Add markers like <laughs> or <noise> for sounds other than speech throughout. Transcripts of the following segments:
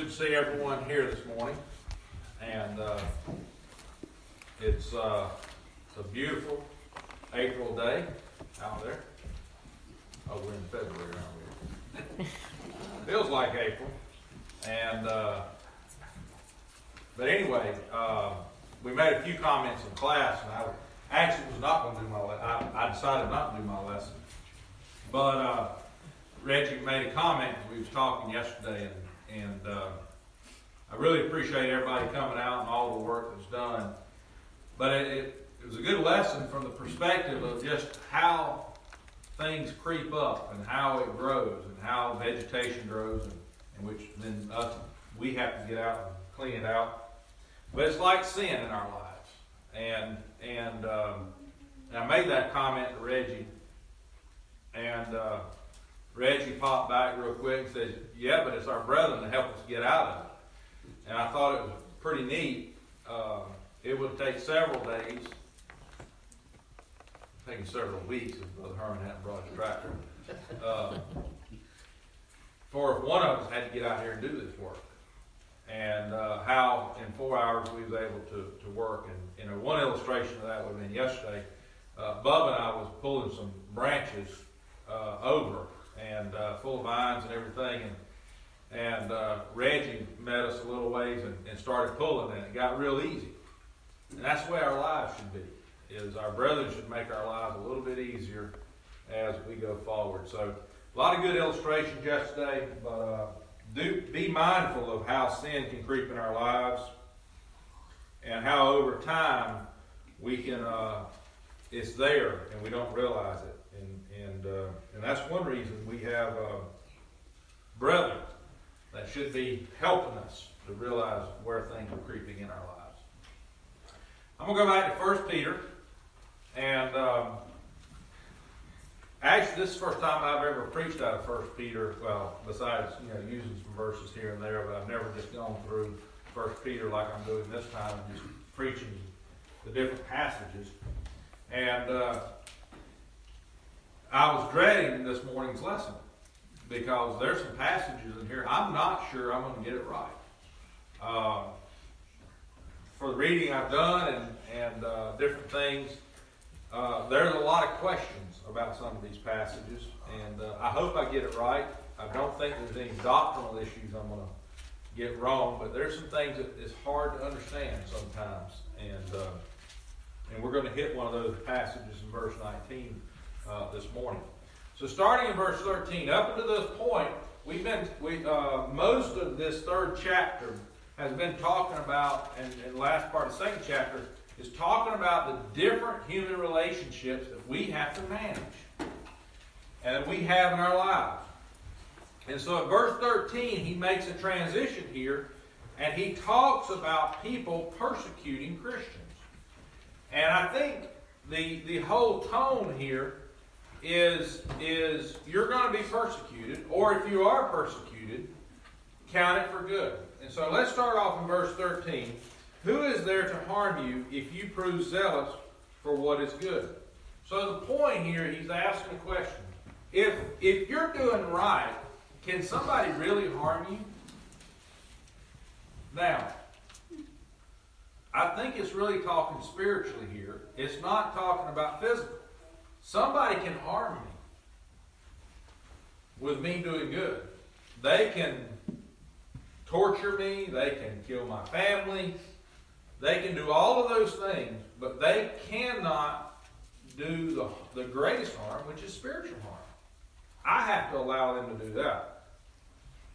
good to see everyone here this morning. And uh, it's, uh, it's a beautiful April day out there. Oh, we're in February, aren't we? <laughs> Feels like April. And, uh, but anyway, uh, we made a few comments in class, and I actually was not going to do my lesson. I, I decided not to do my lesson. But uh, Reggie made a comment. We was talking yesterday, and, and uh, I really appreciate everybody coming out and all the work that's done. But it, it, it was a good lesson from the perspective of just how things creep up and how it grows and how vegetation grows, and, and which then us we have to get out and clean it out. But it's like sin in our lives, and and, um, and I made that comment to Reggie, and uh, Reggie popped back real quick and said, "Yeah, but it's our brethren to help us get out of it." And I thought it was pretty neat. Uh, it would take several days, taking several weeks if Brother Herman hadn't brought his tractor, uh, for if one of us had to get out here and do this work and uh, how in four hours we was able to, to work. And you know, one illustration of that would have been yesterday. Uh, Bub and I was pulling some branches uh, over and uh, full of vines and everything, and and uh, Reggie met us a little ways and, and started pulling, and it got real easy. And that's the way our lives should be. Is our brethren should make our lives a little bit easier as we go forward. So a lot of good illustrations yesterday, but uh, do be mindful of how sin can creep in our lives and how over time we can uh, it's there and we don't realize it and uh, and that's one reason we have uh, brethren that should be helping us to realize where things are creeping in our lives i'm to go back to first peter and um, Actually, this is the first time I've ever preached out of First Peter. Well, besides you know using some verses here and there, but I've never just gone through First Peter like I'm doing this time, and just preaching the different passages. And uh, I was dreading this morning's lesson because there's some passages in here I'm not sure I'm going to get it right. Uh, for the reading I've done and and uh, different things, uh, there's a lot of questions about some of these passages, and uh, I hope I get it right. I don't think there's any doctrinal issues I'm going to get wrong, but there's some things that is hard to understand sometimes, and uh, and we're going to hit one of those passages in verse 19 uh, this morning. So starting in verse 13, up until this point, we've been we uh, most of this third chapter has been talking about, and, and last part of the second chapter is talking about the different human relationships that we have to manage and that we have in our lives. And so at verse 13, he makes a transition here and he talks about people persecuting Christians. And I think the, the whole tone here is, is you're going to be persecuted, or if you are persecuted, count it for good. And so let's start off in verse 13. Who is there to harm you if you prove zealous for what is good? So the point here, he's asking a question. If if you're doing right, can somebody really harm you? Now, I think it's really talking spiritually here. It's not talking about physical. Somebody can harm me with me doing good. They can torture me, they can kill my family, they can do all of those things, but they cannot do the, the greatest harm, which is spiritual harm. I have to allow them to do that.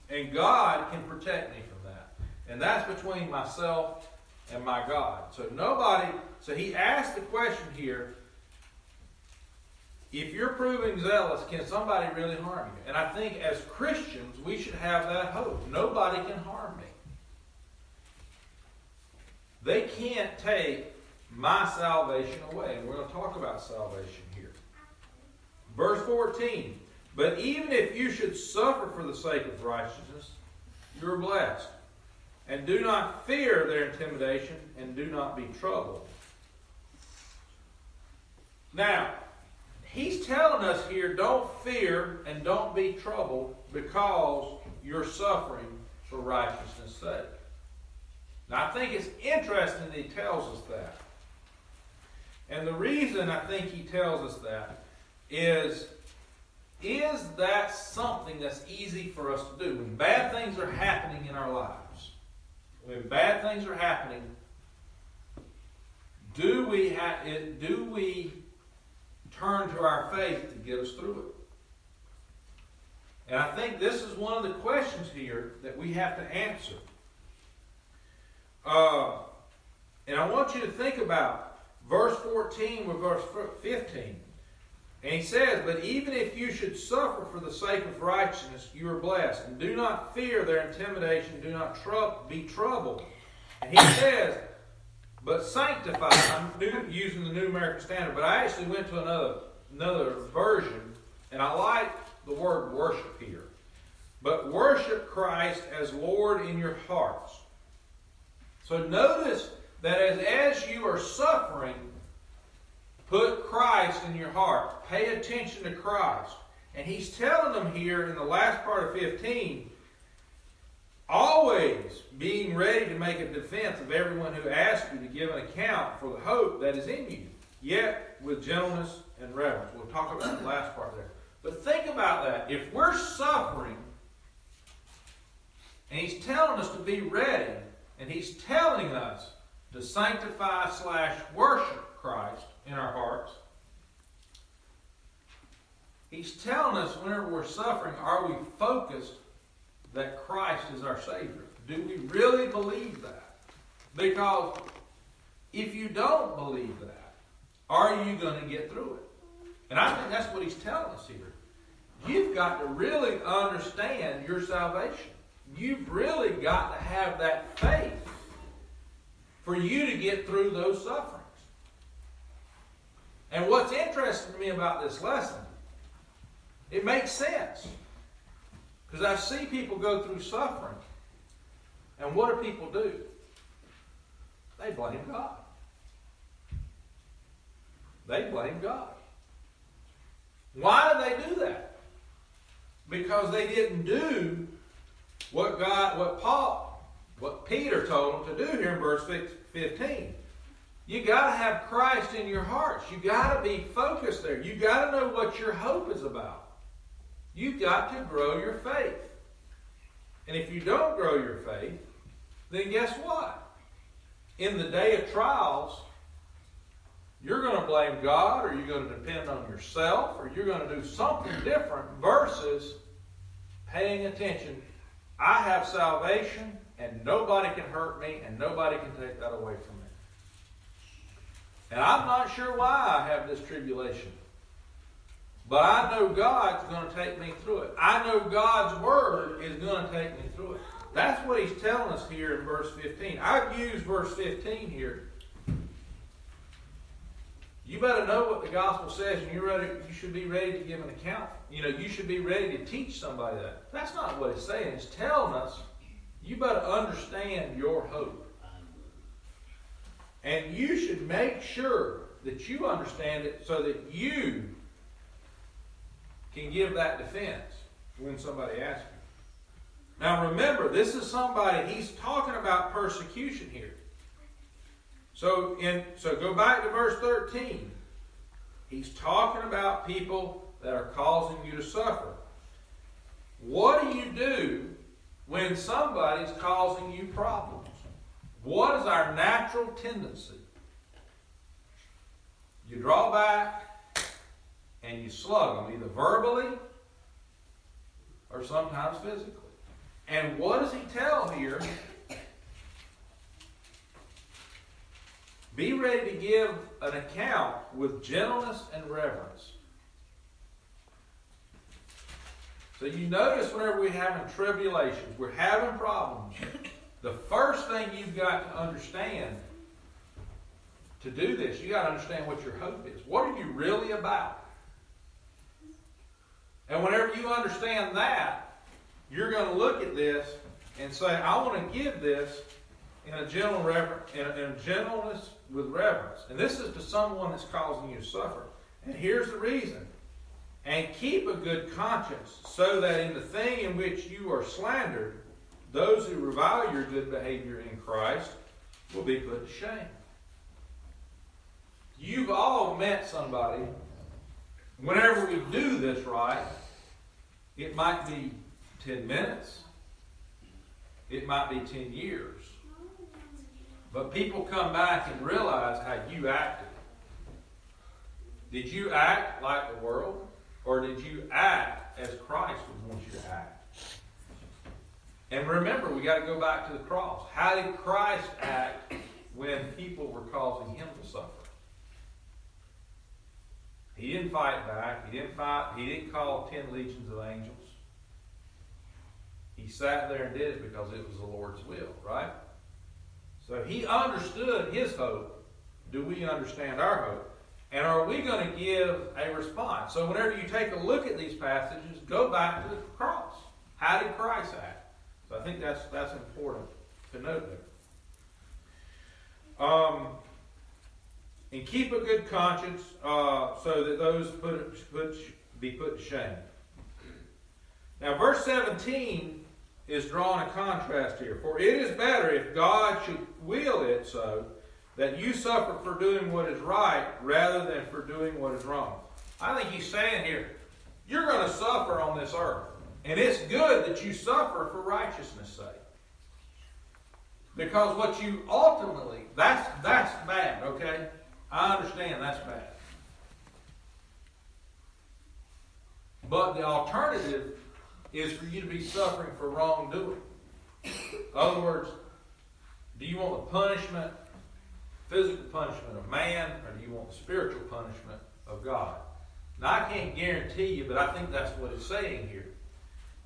And God can protect me from that. And that's between myself and my God. So nobody, so he asked the question here if you're proving zealous, can somebody really harm you? And I think as Christians, we should have that hope. Nobody can harm me. They can't take my salvation away. And we're going to talk about salvation here. Verse 14. But even if you should suffer for the sake of righteousness, you're blessed. And do not fear their intimidation, and do not be troubled. Now, he's telling us here don't fear and don't be troubled because you're suffering for righteousness' sake. Now, I think it's interesting that he tells us that. And the reason I think he tells us that is is that something that's easy for us to do? When bad things are happening in our lives, when bad things are happening, do we have do we turn to our faith to get us through it? And I think this is one of the questions here that we have to answer. Uh, and I want you to think about verse 14 with verse 15. And he says, But even if you should suffer for the sake of righteousness, you are blessed. And do not fear their intimidation, do not be troubled. And he says, But sanctify. I'm using the New American Standard, but I actually went to another, another version, and I like the word worship here. But worship Christ as Lord in your hearts. So notice that as, as you are suffering, put Christ in your heart. Pay attention to Christ. And he's telling them here in the last part of 15 always being ready to make a defense of everyone who asks you to give an account for the hope that is in you, yet with gentleness and reverence. We'll talk about the last part there. But think about that. If we're suffering, and he's telling us to be ready, and he's telling us to sanctify slash worship Christ in our hearts, he's telling us whenever we're suffering, are we focused that Christ is our Savior? Do we really believe that? Because if you don't believe that, are you going to get through it? And I think that's what he's telling us here. You've got to really understand your salvation. You've really got to have that faith for you to get through those sufferings. And what's interesting to me about this lesson, it makes sense. Because I see people go through suffering. And what do people do? They blame God. They blame God. Why do they do that? because they didn't do what God, what Paul, what Peter told them to do here in verse 15. You got to have Christ in your hearts. You got to be focused there. You got to know what your hope is about. You've got to grow your faith. And if you don't grow your faith, then guess what? In the day of trials, you're going to blame God or you're going to depend on yourself or you're going to do something different versus paying attention. I have salvation and nobody can hurt me and nobody can take that away from me. And I'm not sure why I have this tribulation. But I know God's going to take me through it. I know God's Word is going to take me through it. That's what He's telling us here in verse 15. I've used verse 15 here you better know what the gospel says, and you're ready. You should be ready to give an account. You know, you should be ready to teach somebody that. That's not what it's saying. It's telling us you better understand your hope, and you should make sure that you understand it so that you can give that defense when somebody asks you. Now, remember, this is somebody. He's talking about persecution here. So in so go back to verse 13. He's talking about people that are causing you to suffer. What do you do when somebody's causing you problems? What is our natural tendency? You draw back slug them, either verbally or sometimes physically. And what does he tell here Be ready to give an account with gentleness and reverence. So you notice whenever we're having tribulations, we're having problems, the first thing you've got to understand to do this, you got to understand what your hope is. What are you really about? And whenever you understand that, you're going to look at this and say, I want to give this in a gentle rever- in, a, in gentleness with reverence. And this is to someone that's causing you to suffer. And here's the reason. And keep a good conscience, so that in the thing in which you are slandered, those who revile your good behavior in Christ will be put to shame. You've all met somebody, whenever we do this right, it might be 10 minutes, it might be 10 years. But people come back and realize how you acted. Did you act like the world? Or did you act as Christ would want you to act? And remember, we got to go back to the cross. How did Christ act when people were causing him to suffer? He didn't fight back. He didn't fight. He didn't call ten legions of angels. He sat there and did it because it was the Lord's will, right? So he understood his hope. Do we understand our hope? And are we going to give a response? So whenever you take a look at these passages, go back to the cross. How did Christ act? So I think that's that's important to note there. Um, and keep a good conscience, uh, so that those put, put be put to shame. Now, verse 17 is drawing a contrast here. For it is better if God should will it so that you suffer for doing what is right rather than for doing what is wrong. I think he's saying here, you're going to suffer on this earth. And it's good that you suffer for righteousness' sake. Because what you ultimately, that's, that's bad, okay? I understand that's bad. But the alternative is for you to be suffering for wrongdoing. In other words, do you want the punishment, physical punishment of man, or do you want the spiritual punishment of God? Now, I can't guarantee you, but I think that's what it's saying here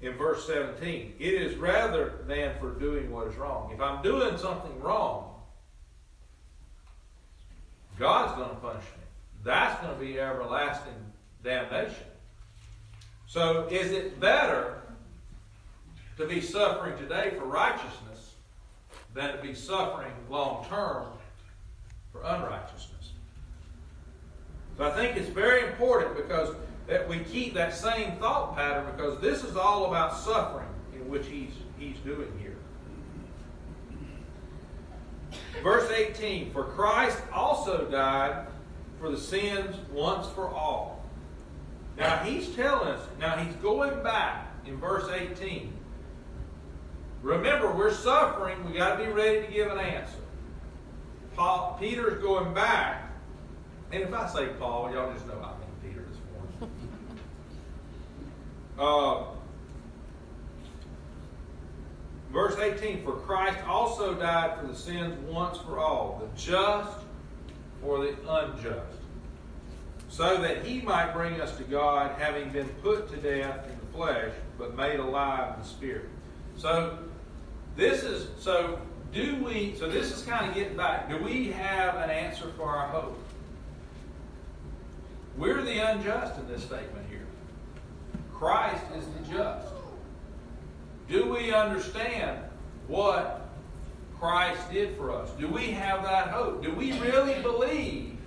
in verse 17. It is rather than for doing what is wrong. If I'm doing something wrong, God's going to punish me. That's going to be everlasting damnation. So, is it better to be suffering today for righteousness than to be suffering long term for unrighteousness? So, I think it's very important because that we keep that same thought pattern because this is all about suffering in which he's he's doing here. Verse 18 For Christ also died for the sins once for all. Now he's telling us, now he's going back in verse 18. Remember, we're suffering, we got to be ready to give an answer. Paul, Peter's going back, and if I say Paul, y'all just know I mean Peter this morning. <laughs> uh, Verse 18 For Christ also died for the sins once for all, the just for the unjust, so that he might bring us to God, having been put to death in the flesh, but made alive in the spirit. So, this is, so do we, so this is kind of getting back. Do we have an answer for our hope? We're the unjust in this statement here. Christ is the just. Do we understand what Christ did for us? Do we have that hope? Do we really believe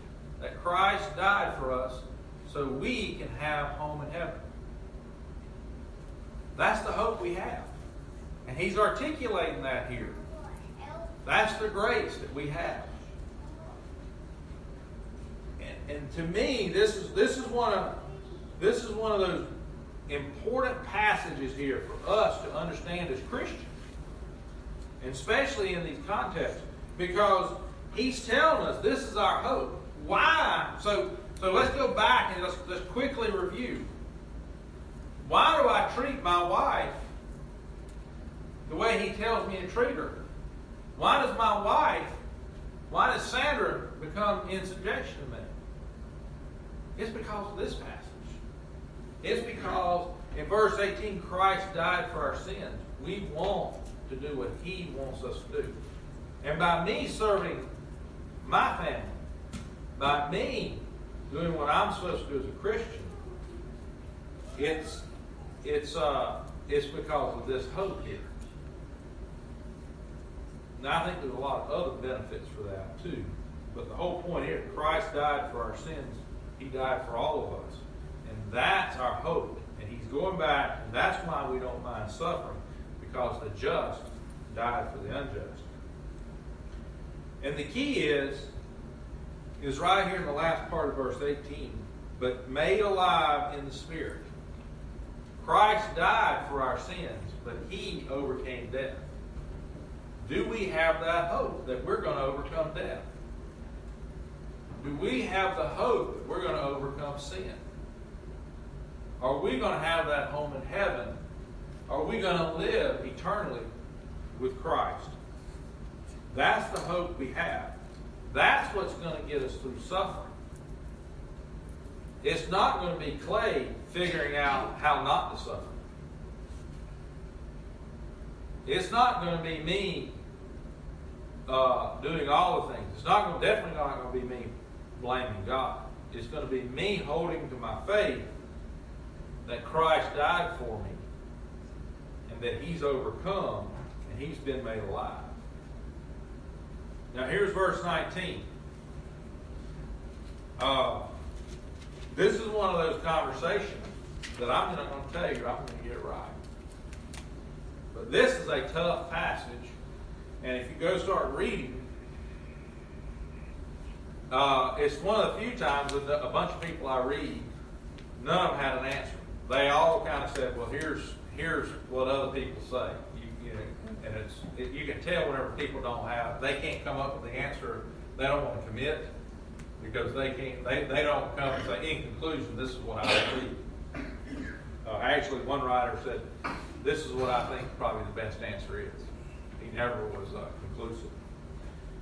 that Christ died for us so we can have home in heaven? That's the hope we have. And he's articulating that here. That's the grace that we have. And, and to me, this is this is one of this is one of those important passages here for us to understand as Christians, and especially in these contexts, because he's telling us this is our hope. Why? So, so let's go back and let's, let's quickly review. Why do I treat my wife the way he tells me to treat her? Why does my wife, why does Sandra become in subjection to me? It's because of this passage. It's because in verse 18, Christ died for our sins. We want to do what He wants us to do. And by me serving my family, by me doing what I'm supposed to do as a Christian, it's it's uh it's because of this hope here. Now I think there's a lot of other benefits for that too. But the whole point here, Christ died for our sins. He died for all of us. That's our hope. And he's going back, and that's why we don't mind suffering, because the just died for the unjust. And the key is, is right here in the last part of verse 18, but made alive in the Spirit. Christ died for our sins, but he overcame death. Do we have that hope that we're going to overcome death? Do we have the hope that we're going to overcome sin? Are we going to have that home in heaven? Are we going to live eternally with Christ? That's the hope we have. That's what's going to get us through suffering. It's not going to be Clay figuring out how not to suffer. It's not going to be me uh, doing all the things. It's not going, definitely not going to be me blaming God. It's going to be me holding to my faith that Christ died for me and that He's overcome and He's been made alive. Now here's verse 19. Uh, this is one of those conversations that I'm not going to tell you I'm going to get it right. But this is a tough passage, and if you go start reading, uh, it's one of the few times with a bunch of people I read, none of them had an answer. They all kind of said, "Well, here's here's what other people say." You, you know, and it's it, you can tell whenever people don't have, they can't come up with the answer. They don't want to commit because they can't. They, they don't come and say, "In conclusion, this is what I believe." Uh, actually, one writer said, "This is what I think probably the best answer is." He never was uh, conclusive.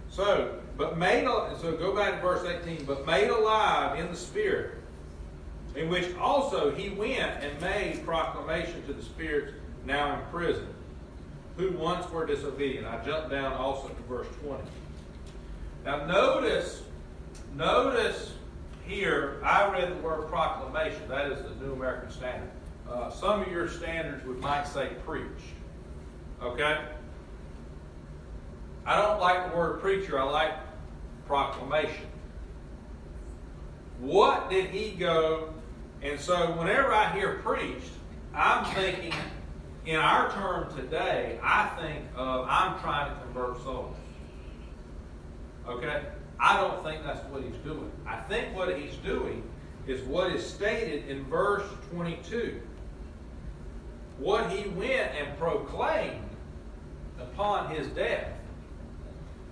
So, but made, so go back to verse 18, but made alive in the Spirit, in which also he went and made proclamation to the spirits now in prison, who once were disobedient. I jump down also to verse 20. Now notice, notice here, I read the word proclamation. That is the New American Standard. Uh, some of your standards would might say preach. Okay? I don't like the word preacher, I like proclamation. What did he go? And so whenever I hear preached, I'm thinking, in our term today, I think of I'm trying to convert souls. Okay? I don't think that's what he's doing. I think what he's doing is what is stated in verse 22. What he went and proclaimed upon his death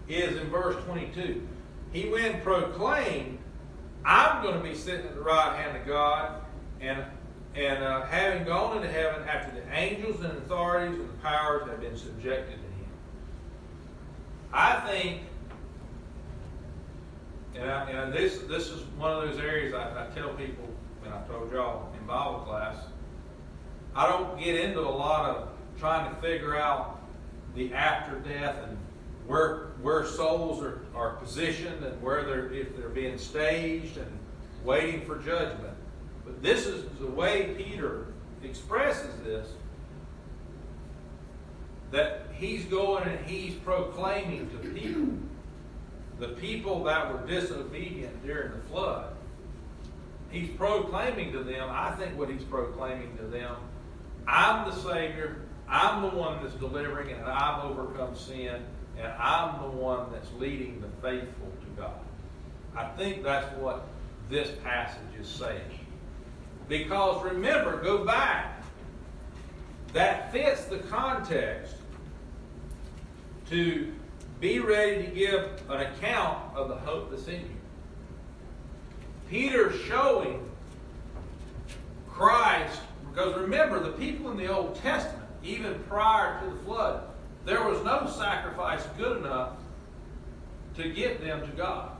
is in verse 22. He went and proclaimed, I'm going to be sitting at the right hand of God, and, and uh, having gone into heaven after the angels and authorities and the powers have been subjected to him. I think, and, I, and this, this is one of those areas I, I tell people, and I told y'all in Bible class, I don't get into a lot of trying to figure out the after death and where where souls are, are positioned and where they're if they're being staged and waiting for judgment. But this is the way Peter expresses this. That he's going and he's proclaiming to people, the people that were disobedient during the flood. He's proclaiming to them, I think what he's proclaiming to them, I'm the Savior, I'm the one that's delivering, and I've overcome sin and I'm the one that's leading the faithful to God. I think that's what this passage is saying. Because remember, go back. That fits the context to be ready to give an account of the hope that's in you. Peter's showing Christ, because remember, the people in the Old Testament, even prior to the flood, there was no sacrifice good enough to get them to God.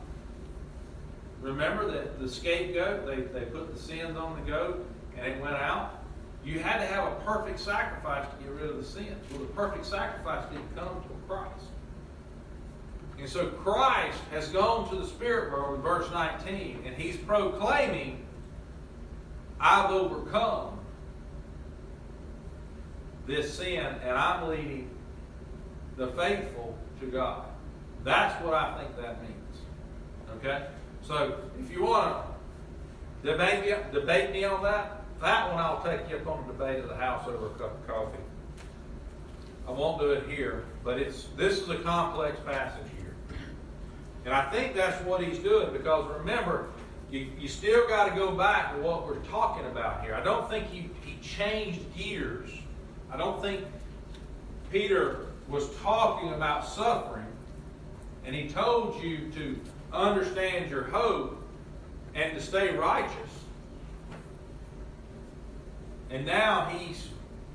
Remember that the scapegoat, they, they put the sins on the goat and it went out? You had to have a perfect sacrifice to get rid of the sins. Well, the perfect sacrifice didn't come until Christ. And so Christ has gone to the spirit world in verse 19, and he's proclaiming, I've overcome this sin, and I'm leading the faithful to God. That's what I think that means. Okay? So if you want to debate me, debate me on that, that one I'll take you up on a debate at the house over a cup of coffee. I won't do it here, but it's this is a complex passage here. And I think that's what he's doing because remember, you, you still got to go back to what we're talking about here. I don't think he, he changed gears. I don't think Peter was talking about suffering and he told you to understand your hope and to stay righteous. And now he's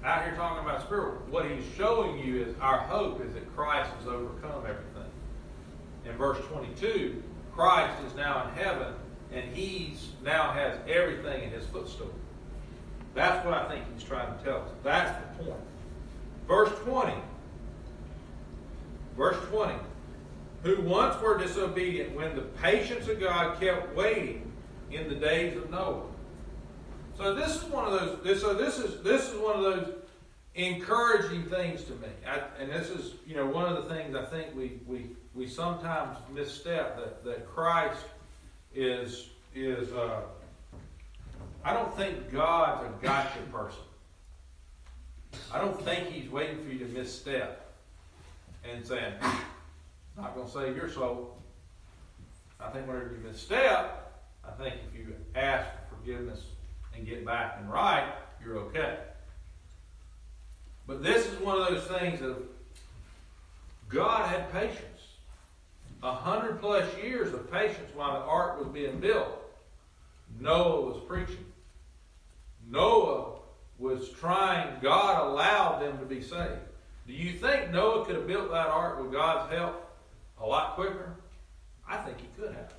out here talking about spirit. What he's showing you is our hope is that Christ has overcome everything. In verse 22, Christ is now in heaven and he's now has everything in his footstool. That's what I think he's trying to tell us. That's the point. Verse 20. Verse 20. Who once were disobedient when the patience of God kept waiting in the days of Noah. So this is one of those. This, so this is this is one of those encouraging things to me. I, and this is you know one of the things I think we we we sometimes misstep that that Christ is is uh, I don't think God's a gotcha person. I don't think He's waiting for you to misstep and saying, "Not going to save your soul." I think whenever you misstep, I think if you ask for forgiveness and get back and right, you're okay. But this is one of those things that God had patience. A hundred plus years of patience while the ark was being built. Noah was preaching. Noah was trying, God allowed them to be saved. Do you think Noah could have built that ark with God's help a lot quicker? I think he could have.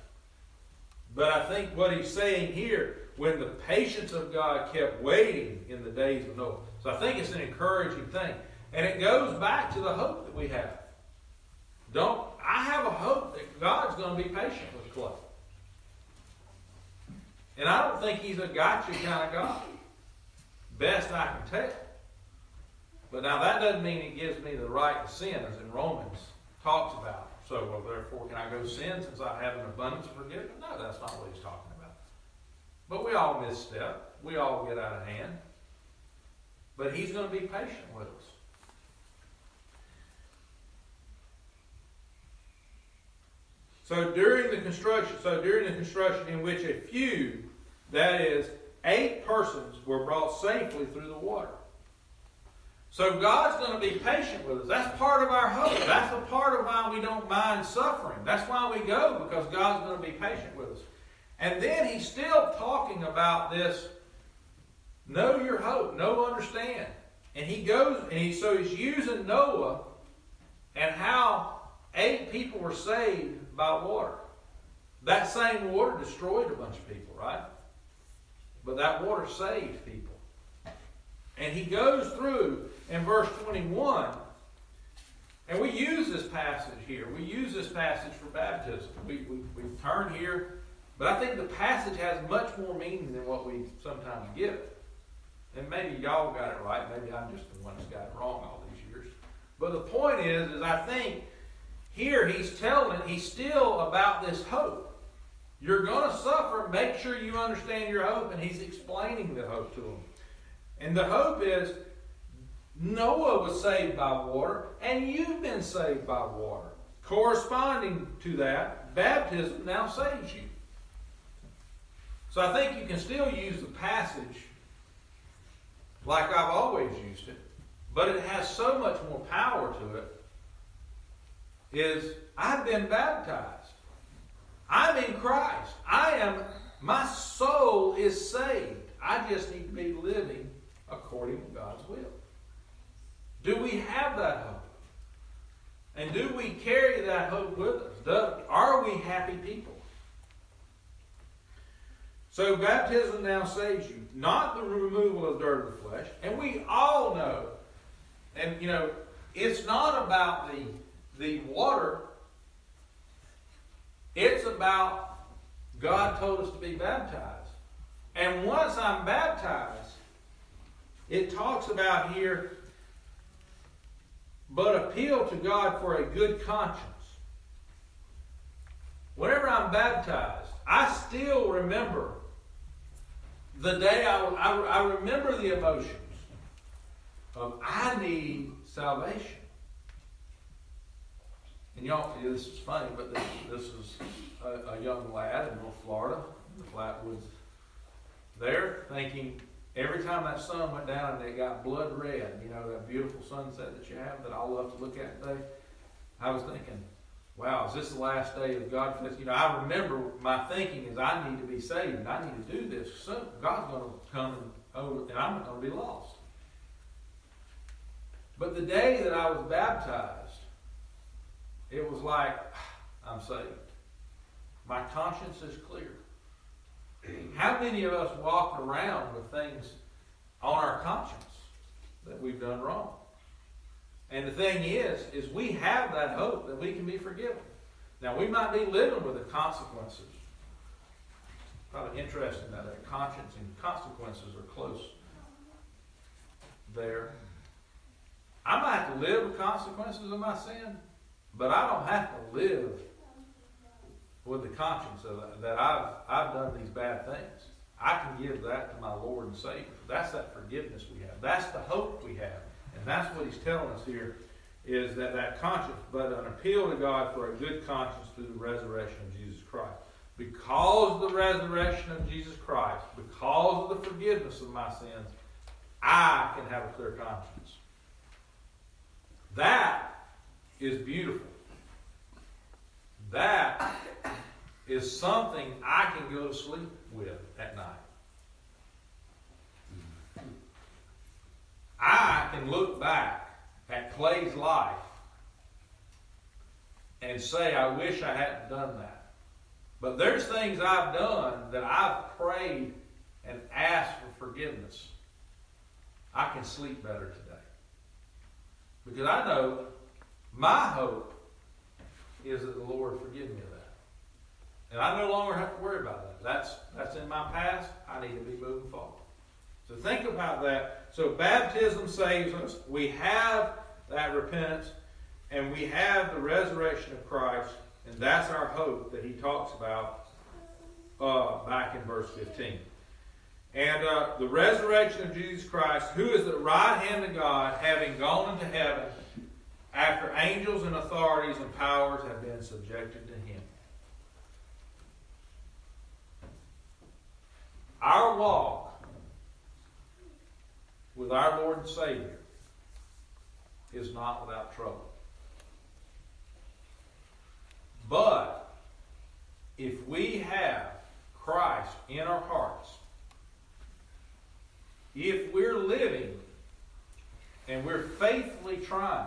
But I think what he's saying here, when the patience of God kept waiting in the days of Noah. So I think it's an encouraging thing. And it goes back to the hope that we have. Don't I have a hope that God's going to be patient with Clay. And I don't think he's a gotcha kind of God. Best I can tell. But now that doesn't mean he gives me the right to sin, as in Romans talks about. So, well, therefore, can I go sin since I have an abundance of forgiveness? No, that's not what he's talking about. But we all misstep. We all get out of hand. But he's going to be patient with us. So during the construction, so during the construction in which a few, that is, eight persons were brought safely through the water. So God's going to be patient with us. That's part of our hope. That's a part of why we don't mind suffering. That's why we go, because God's going to be patient with us. And then he's still talking about this know your hope, know, understand. And he goes, and he so he's using Noah and how eight people were saved by water. That same water destroyed a bunch of people, right? But that water saved people. And he goes through in verse 21, and we use this passage here. We use this passage for baptism. We, we, we turn here, but I think the passage has much more meaning than what we sometimes give it. And maybe y'all got it right. Maybe I'm just the one that's got it wrong all these years. But the point is, is I think here he's telling, he's still about this hope. You're going to suffer. Make sure you understand your hope. And he's explaining the hope to them. And the hope is Noah was saved by water, and you've been saved by water. Corresponding to that, baptism now saves you. So I think you can still use the passage like I've always used it, but it has so much more power to it. Is I've been baptized. I'm in Christ. I am, my soul is saved. I just need to be living according to God's will. Do we have that hope? And do we carry that hope with us? Do, are we happy people? So baptism now saves you, not the removal of dirt of the flesh. And we all know, and you know, it's not about the the water. It's about God told us to be baptized. And once I'm baptized, it talks about here, but appeal to God for a good conscience. Whenever I'm baptized, I still remember the day I, I, I remember the emotions of I need salvation. And y'all, this is funny, but this, this is a, a young lad in North Florida, in the Flatwoods there, thinking every time that sun went down and it got blood red, you know, that beautiful sunset that you have that I love to look at today, I was thinking, wow, is this the last day of God? You know, I remember my thinking is I need to be saved. I need to do this. So God's going to come and, and I'm going to be lost. But the day that I was baptized, it was like, <sighs> I'm saved. My conscience is clear. How many of us walk around with things on our conscience that we've done wrong? And the thing is, is we have that hope that we can be forgiven. Now we might be living with the consequences. Probably interesting that that conscience and consequences are close there. I might have to live with consequences of my sin, but I don't have to live with the conscience of that, I've I've done these bad things. I can give that to my Lord and Savior. That's that forgiveness we have. That's the hope we have. And that's what he's telling us here is that that conscience, but an appeal to God for a good conscience through the resurrection of Jesus Christ. Because of the resurrection of Jesus Christ, because of the forgiveness of my sins, I can have a clear conscience. That is beautiful. That is something I can go to sleep with at night. I can look back at Clay's life and say, I wish I hadn't done that. But there's things I've done that I've prayed and asked for forgiveness. I can sleep better today. Because I know my hope is that the Lord forgive me of that. And I no longer have to worry about that. That's, that's in my past. I need to be moving forward. So think about that. So baptism saves us. We have that repentance, and we have the resurrection of Christ, and that's our hope that he talks about uh, back in verse 15. And uh, the resurrection of Jesus Christ, who is at the right hand of God, having gone into heaven, after angels and authorities and powers have been subjected to him. Our walk with our Lord and Savior is not without trouble. But if we have Christ in our hearts, if we're living and we're faithfully trying,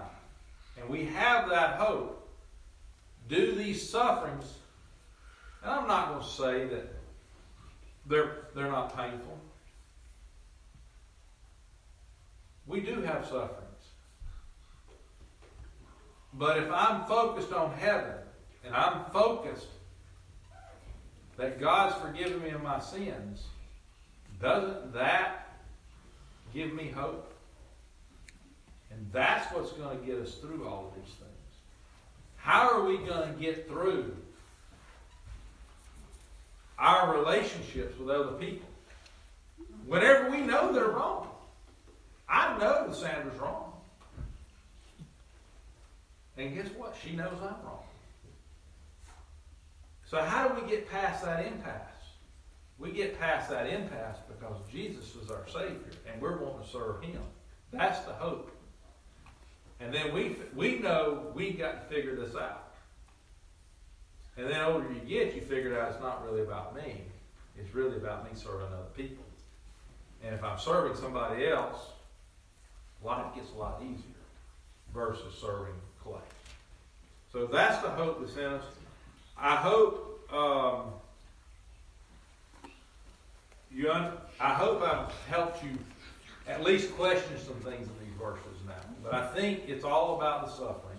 and we have that hope, do these sufferings, and I'm not going to say that they're, they're not painful. We do have sufferings. But if I'm focused on heaven and I'm focused that God's forgiven me of my sins, doesn't that give me hope? And that's what's going to get us through all of these things. How are we going to get through our relationships with other people? Whenever we know they're wrong. I know Sandra's wrong. And guess what? She knows I'm wrong. So how do we get past that impasse? We get past that impasse because Jesus is our Savior and we're wanting to serve Him. That's the hope. And then we, we know we've got to figure this out. And then the older you get, you figure out it's not really about me. It's really about me serving other people. And if I'm serving somebody else, life gets a lot easier versus serving Clay. So that's the hope that's in us. I hope um, you. Un- I hope I've helped you at least question some things in these verses now. But I think it's all about the suffering.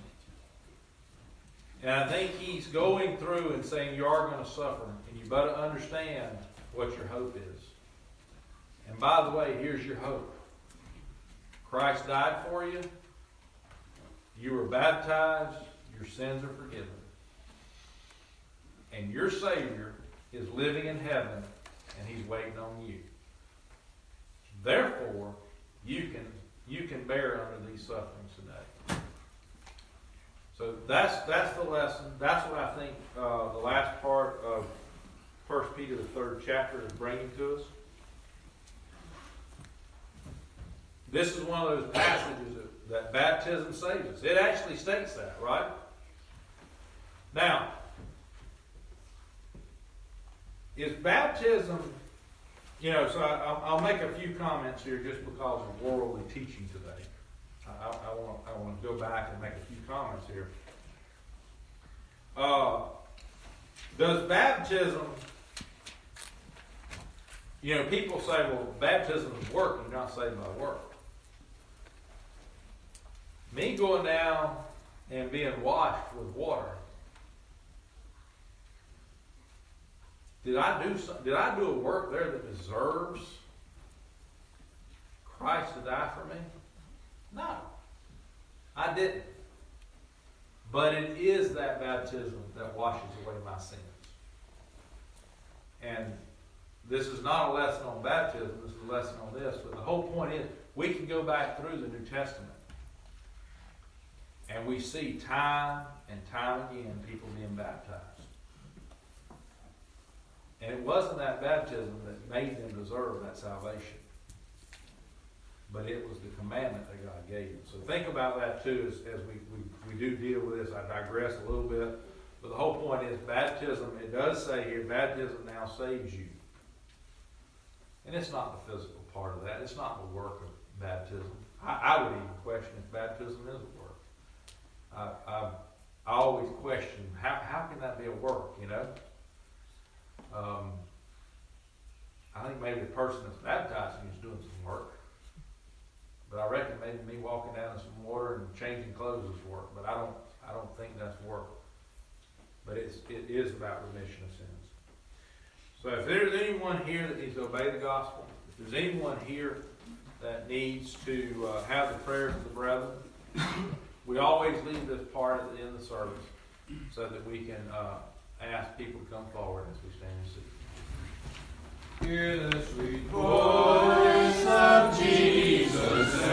And I think he's going through and saying you are going to suffer, and you better understand what your hope is. And by the way, here's your hope. Christ died for you. You were baptized. Your sins are forgiven. And your Savior is living in heaven, and He's waiting on you. Therefore, you can you can bear under these sufferings today. So that's, that's the lesson. That's what I think, uh, the last part of First Peter, the third chapter, is bringing to us. This is one of those passages that, that baptism saves us. It actually states that, right? Now, is baptism, you know, so I, I'll, make a few comments here just because of worldly teaching today. I, I, I want I want to go back and make a few comments here. Uh, does baptism, you know, people say, well, baptism is work, you're not saved by work. Me going down and being washed with water Did I do did I do a work there that deserves Christ to die for me? No. I didn't. But it is that baptism that washes away my sins. And this is not a lesson on baptism, this is a lesson on this, but the whole point is we can go back through the New Testament and we see time and time again people being baptized. And it wasn't that baptism that made them deserve that salvation. But it was the commandment that God gave them. So think about that too as, as we, we, we do deal with this. I digress a little bit. But the whole point is baptism, it does say here, baptism now saves you. And it's not the physical part of that. It's not the work of baptism. I, I would even question if baptism is a work. I, I, I always question, how, how can that be a work, you know? Um, I think maybe the person that's baptizing is doing some work. But I reckon maybe me walking down in some water and changing clothes is work. But I don't, I don't think that's work. But it's, it is about remission of sins. So if there's anyone here that needs to obey the gospel, if there's anyone here that needs to uh, have the prayers of the brethren, we always leave this part at the end of the service so that we can uh, ask people to come forward as we stand and sing. Hear the sweet voice of Jesus.